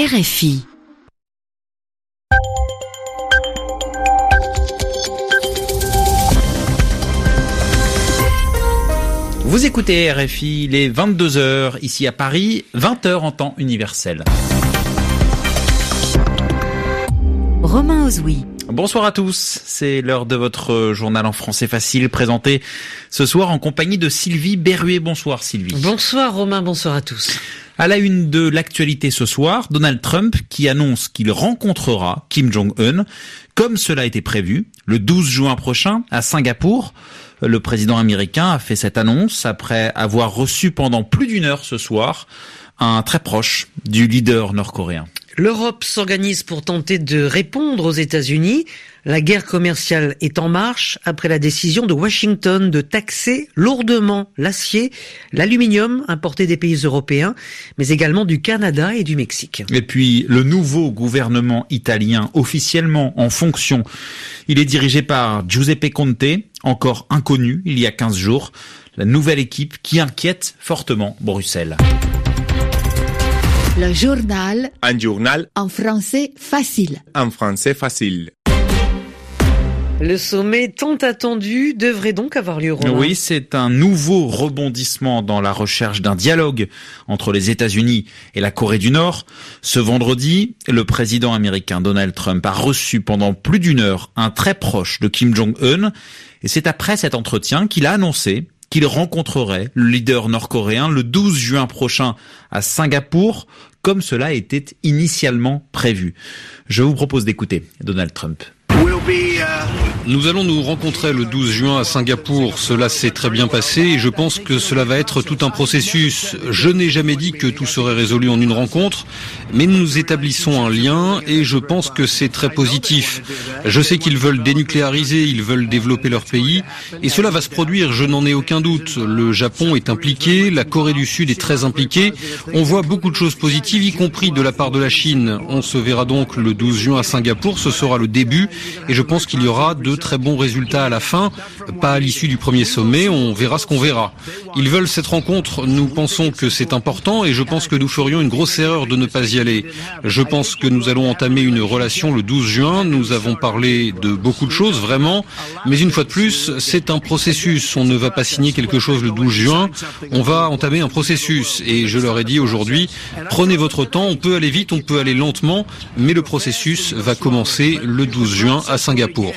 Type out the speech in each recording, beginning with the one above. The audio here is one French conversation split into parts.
RFI. Vous écoutez RFI, les 22h ici à Paris, 20h en temps universel. Romain Ozoui. Bonsoir à tous, c'est l'heure de votre journal en français facile présenté ce soir en compagnie de Sylvie Berruet. Bonsoir Sylvie. Bonsoir Romain, bonsoir à tous. À la une de l'actualité ce soir, Donald Trump qui annonce qu'il rencontrera Kim Jong-un, comme cela a été prévu, le 12 juin prochain à Singapour. Le président américain a fait cette annonce après avoir reçu pendant plus d'une heure ce soir un très proche du leader nord-coréen. L'Europe s'organise pour tenter de répondre aux États-Unis. La guerre commerciale est en marche après la décision de Washington de taxer lourdement l'acier, l'aluminium importé des pays européens, mais également du Canada et du Mexique. Et puis le nouveau gouvernement italien officiellement en fonction, il est dirigé par Giuseppe Conte, encore inconnu il y a 15 jours, la nouvelle équipe qui inquiète fortement Bruxelles. Le journal. Un journal. En français facile. En français facile. Le sommet tant attendu devrait donc avoir lieu. Romain. Oui, c'est un nouveau rebondissement dans la recherche d'un dialogue entre les États-Unis et la Corée du Nord. Ce vendredi, le président américain Donald Trump a reçu pendant plus d'une heure un très proche de Kim Jong-un. Et c'est après cet entretien qu'il a annoncé qu'il rencontrerait le leader nord-coréen le 12 juin prochain à Singapour, comme cela était initialement prévu. Je vous propose d'écouter Donald Trump. Nous allons nous rencontrer le 12 juin à Singapour. Cela s'est très bien passé et je pense que cela va être tout un processus. Je n'ai jamais dit que tout serait résolu en une rencontre, mais nous établissons un lien et je pense que c'est très positif. Je sais qu'ils veulent dénucléariser, ils veulent développer leur pays et cela va se produire, je n'en ai aucun doute. Le Japon est impliqué, la Corée du Sud est très impliquée. On voit beaucoup de choses positives, y compris de la part de la Chine. On se verra donc le 12 juin à Singapour, ce sera le début et je pense qu'il y aura de très bons résultats à la fin, pas à l'issue du premier sommet, on verra ce qu'on verra. Ils veulent cette rencontre, nous pensons que c'est important et je pense que nous ferions une grosse erreur de ne pas y aller. Je pense que nous allons entamer une relation le 12 juin, nous avons parlé de beaucoup de choses vraiment, mais une fois de plus, c'est un processus, on ne va pas signer quelque chose le 12 juin, on va entamer un processus. Et je leur ai dit aujourd'hui, prenez votre temps, on peut aller vite, on peut aller lentement, mais le processus va commencer le 12 juin Singapour.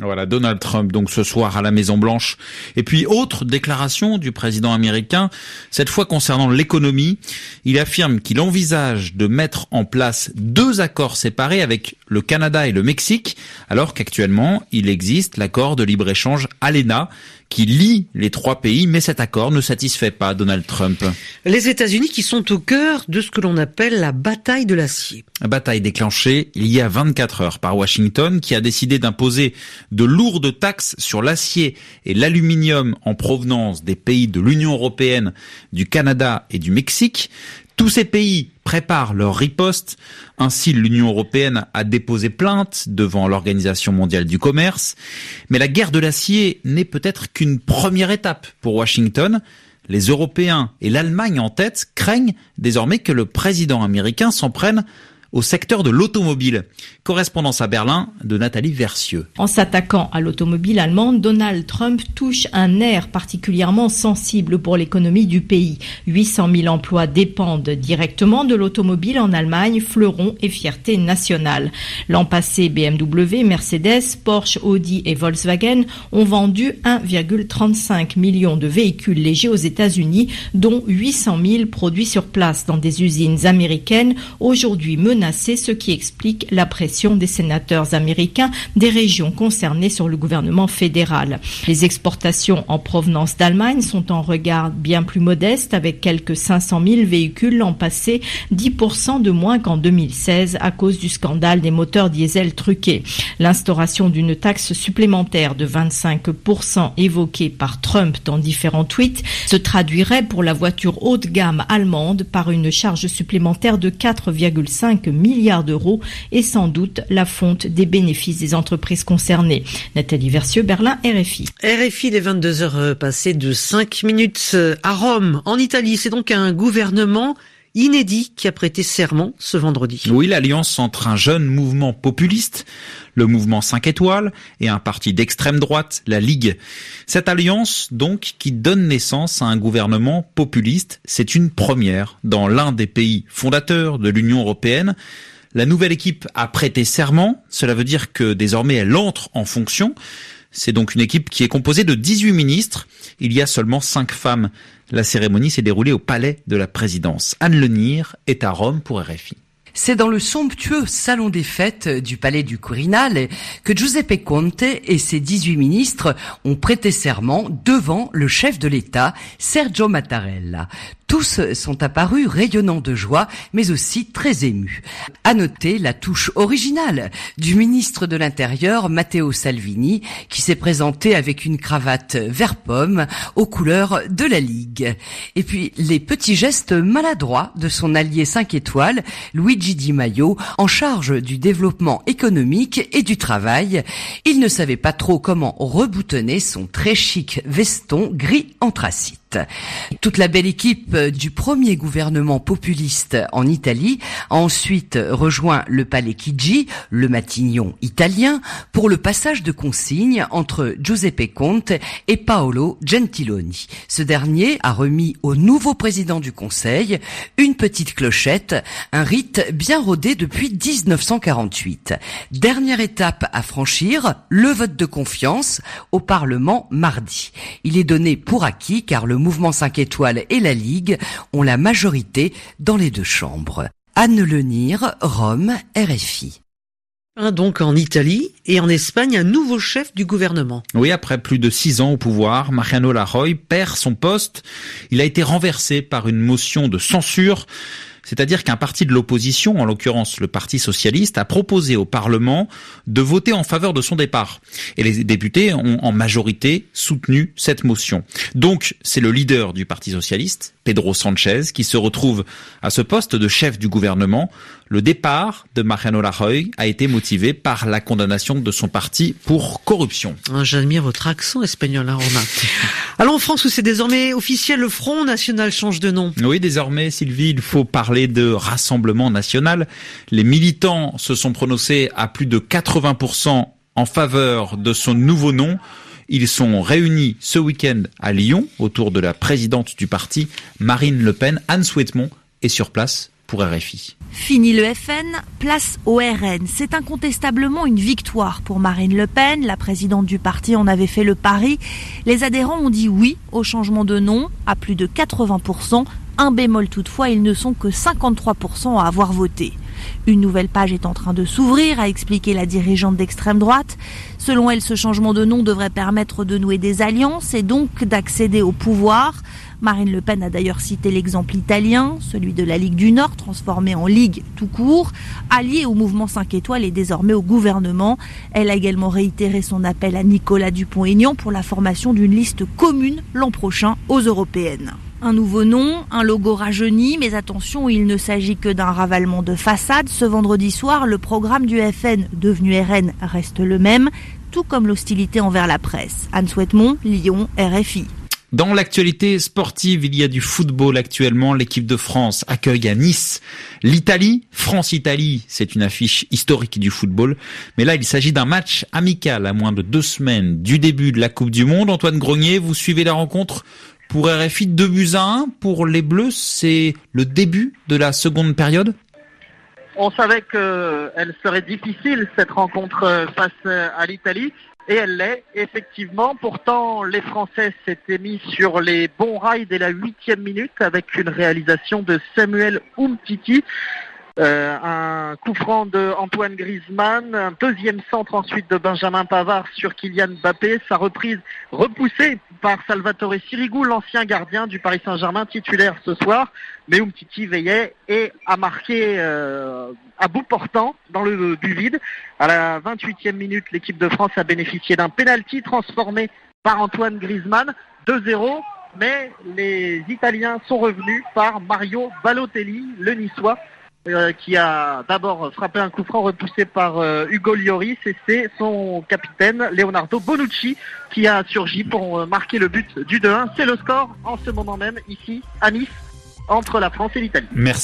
Voilà, Donald Trump, donc ce soir à la Maison Blanche. Et puis, autre déclaration du président américain, cette fois concernant l'économie. Il affirme qu'il envisage de mettre en place deux accords séparés avec le Canada et le Mexique, alors qu'actuellement, il existe l'accord de libre-échange ALENA, qui lie les trois pays, mais cet accord ne satisfait pas Donald Trump. Les États-Unis qui sont au cœur de ce que l'on appelle la bataille de l'acier. Bataille déclenchée il y a 24 heures par Washington qui a décidé d'imposer de lourdes taxes sur l'acier et l'aluminium en provenance des pays de l'Union européenne, du Canada et du Mexique. Tous ces pays préparent leur riposte. Ainsi, l'Union européenne a déposé plainte devant l'Organisation mondiale du commerce. Mais la guerre de l'acier n'est peut-être qu'une première étape pour Washington. Les Européens et l'Allemagne en tête craignent désormais que le président américain s'en prenne au secteur de l'automobile. Correspondance à Berlin de Nathalie Versieux. En s'attaquant à l'automobile allemande, Donald Trump touche un air particulièrement sensible pour l'économie du pays. 800 000 emplois dépendent directement de l'automobile en Allemagne, fleuron et fierté nationale. L'an passé, BMW, Mercedes, Porsche, Audi et Volkswagen ont vendu 1,35 million de véhicules légers aux États-Unis, dont 800 000 produits sur place dans des usines américaines, aujourd'hui menacées ce qui explique la pression des sénateurs américains des régions concernées sur le gouvernement fédéral. Les exportations en provenance d'Allemagne sont en regard bien plus modeste avec quelques 500 000 véhicules l'an passé, 10% de moins qu'en 2016 à cause du scandale des moteurs diesel truqués. L'instauration d'une taxe supplémentaire de 25% évoquée par Trump dans différents tweets se traduirait pour la voiture haut de gamme allemande par une charge supplémentaire de 4,5 milliards d'euros et sans doute la fonte des bénéfices des entreprises concernées. Nathalie Versieux, Berlin, RFI. RFI, les 22 heures passées de 5 minutes à Rome, en Italie. C'est donc un gouvernement inédit qui a prêté serment ce vendredi. Oui, l'alliance entre un jeune mouvement populiste, le mouvement 5 étoiles, et un parti d'extrême droite, la Ligue. Cette alliance, donc, qui donne naissance à un gouvernement populiste, c'est une première dans l'un des pays fondateurs de l'Union européenne. La nouvelle équipe a prêté serment, cela veut dire que désormais elle entre en fonction. C'est donc une équipe qui est composée de 18 ministres. Il y a seulement 5 femmes. La cérémonie s'est déroulée au palais de la présidence. Anne Lenir est à Rome pour RFI. C'est dans le somptueux salon des fêtes du palais du Quirinal que Giuseppe Conte et ses 18 ministres ont prêté serment devant le chef de l'État, Sergio Mattarella. Tous sont apparus rayonnants de joie, mais aussi très émus. À noter la touche originale du ministre de l'Intérieur, Matteo Salvini, qui s'est présenté avec une cravate vert pomme aux couleurs de la Ligue. Et puis, les petits gestes maladroits de son allié 5 étoiles, Luigi Di Maio, en charge du développement économique et du travail. Il ne savait pas trop comment reboutonner son très chic veston gris anthracite. Toute la belle équipe du premier gouvernement populiste en Italie a ensuite rejoint le palais Chigi, le Matignon italien, pour le passage de consignes entre Giuseppe Conte et Paolo Gentiloni. Ce dernier a remis au nouveau président du Conseil une petite clochette, un rite bien rodé depuis 1948. Dernière étape à franchir, le vote de confiance au Parlement mardi. Il est donné pour acquis car le mouvement 5 étoiles et la Ligue ont la majorité dans les deux chambres. Anne Lenir, Rome, RFI. Donc en Italie et en Espagne, un nouveau chef du gouvernement. Oui, après plus de six ans au pouvoir, Mariano Rajoy perd son poste. Il a été renversé par une motion de censure c'est-à-dire qu'un parti de l'opposition, en l'occurrence le Parti socialiste, a proposé au Parlement de voter en faveur de son départ. Et les députés ont en majorité soutenu cette motion. Donc c'est le leader du Parti socialiste, Pedro Sanchez, qui se retrouve à ce poste de chef du gouvernement. Le départ de Mariano Rajoy a été motivé par la condamnation de son parti pour corruption. Ah, j'admire votre accent espagnol, hein, Romain. Alors en France, où c'est désormais officiel, le Front National change de nom. Oui, désormais, Sylvie, il faut de Rassemblement National. Les militants se sont prononcés à plus de 80% en faveur de son nouveau nom. Ils sont réunis ce week-end à Lyon autour de la présidente du parti, Marine Le Pen. Anne Souhaitemont est sur place pour RFI. Fini le FN, place au RN. C'est incontestablement une victoire pour Marine Le Pen. La présidente du parti en avait fait le pari. Les adhérents ont dit oui au changement de nom à plus de 80%. Un bémol toutefois, ils ne sont que 53% à avoir voté. Une nouvelle page est en train de s'ouvrir, a expliqué la dirigeante d'extrême droite. Selon elle, ce changement de nom devrait permettre de nouer des alliances et donc d'accéder au pouvoir. Marine Le Pen a d'ailleurs cité l'exemple italien, celui de la Ligue du Nord, transformée en Ligue tout court, alliée au mouvement 5 étoiles et désormais au gouvernement. Elle a également réitéré son appel à Nicolas Dupont-Aignan pour la formation d'une liste commune l'an prochain aux européennes. Un nouveau nom, un logo rajeuni, mais attention, il ne s'agit que d'un ravalement de façade. Ce vendredi soir, le programme du FN, devenu RN, reste le même, tout comme l'hostilité envers la presse. Anne Souhaitemont, Lyon, RFI. Dans l'actualité sportive, il y a du football actuellement. L'équipe de France accueille à Nice l'Italie. France-Italie, c'est une affiche historique du football. Mais là, il s'agit d'un match amical à moins de deux semaines du début de la Coupe du Monde. Antoine Grenier, vous suivez la rencontre pour RFI, 2 buts à 1. Pour les Bleus, c'est le début de la seconde période On savait qu'elle serait difficile, cette rencontre face à l'Italie. Et elle l'est, effectivement. Pourtant, les Français s'étaient mis sur les bons rails dès la huitième minute avec une réalisation de Samuel Umtiti. Euh, un coup franc de Antoine Griezmann, un deuxième centre ensuite de Benjamin Pavard sur Kylian Mbappé, sa reprise repoussée par Salvatore Sirigu, l'ancien gardien du Paris Saint-Germain titulaire ce soir. Mais Umtiti veillait et a marqué euh, à bout portant dans le du vide. À la 28e minute, l'équipe de France a bénéficié d'un penalty transformé par Antoine Griezmann, 2-0. Mais les Italiens sont revenus par Mario Balotelli, le Niçois, euh, qui a d'abord frappé un coup franc repoussé par euh, Hugo Lloris et c'est son capitaine Leonardo Bonucci qui a surgi pour euh, marquer le but du 2-1. C'est le score en ce moment même ici à Nice entre la France et l'Italie. Merci.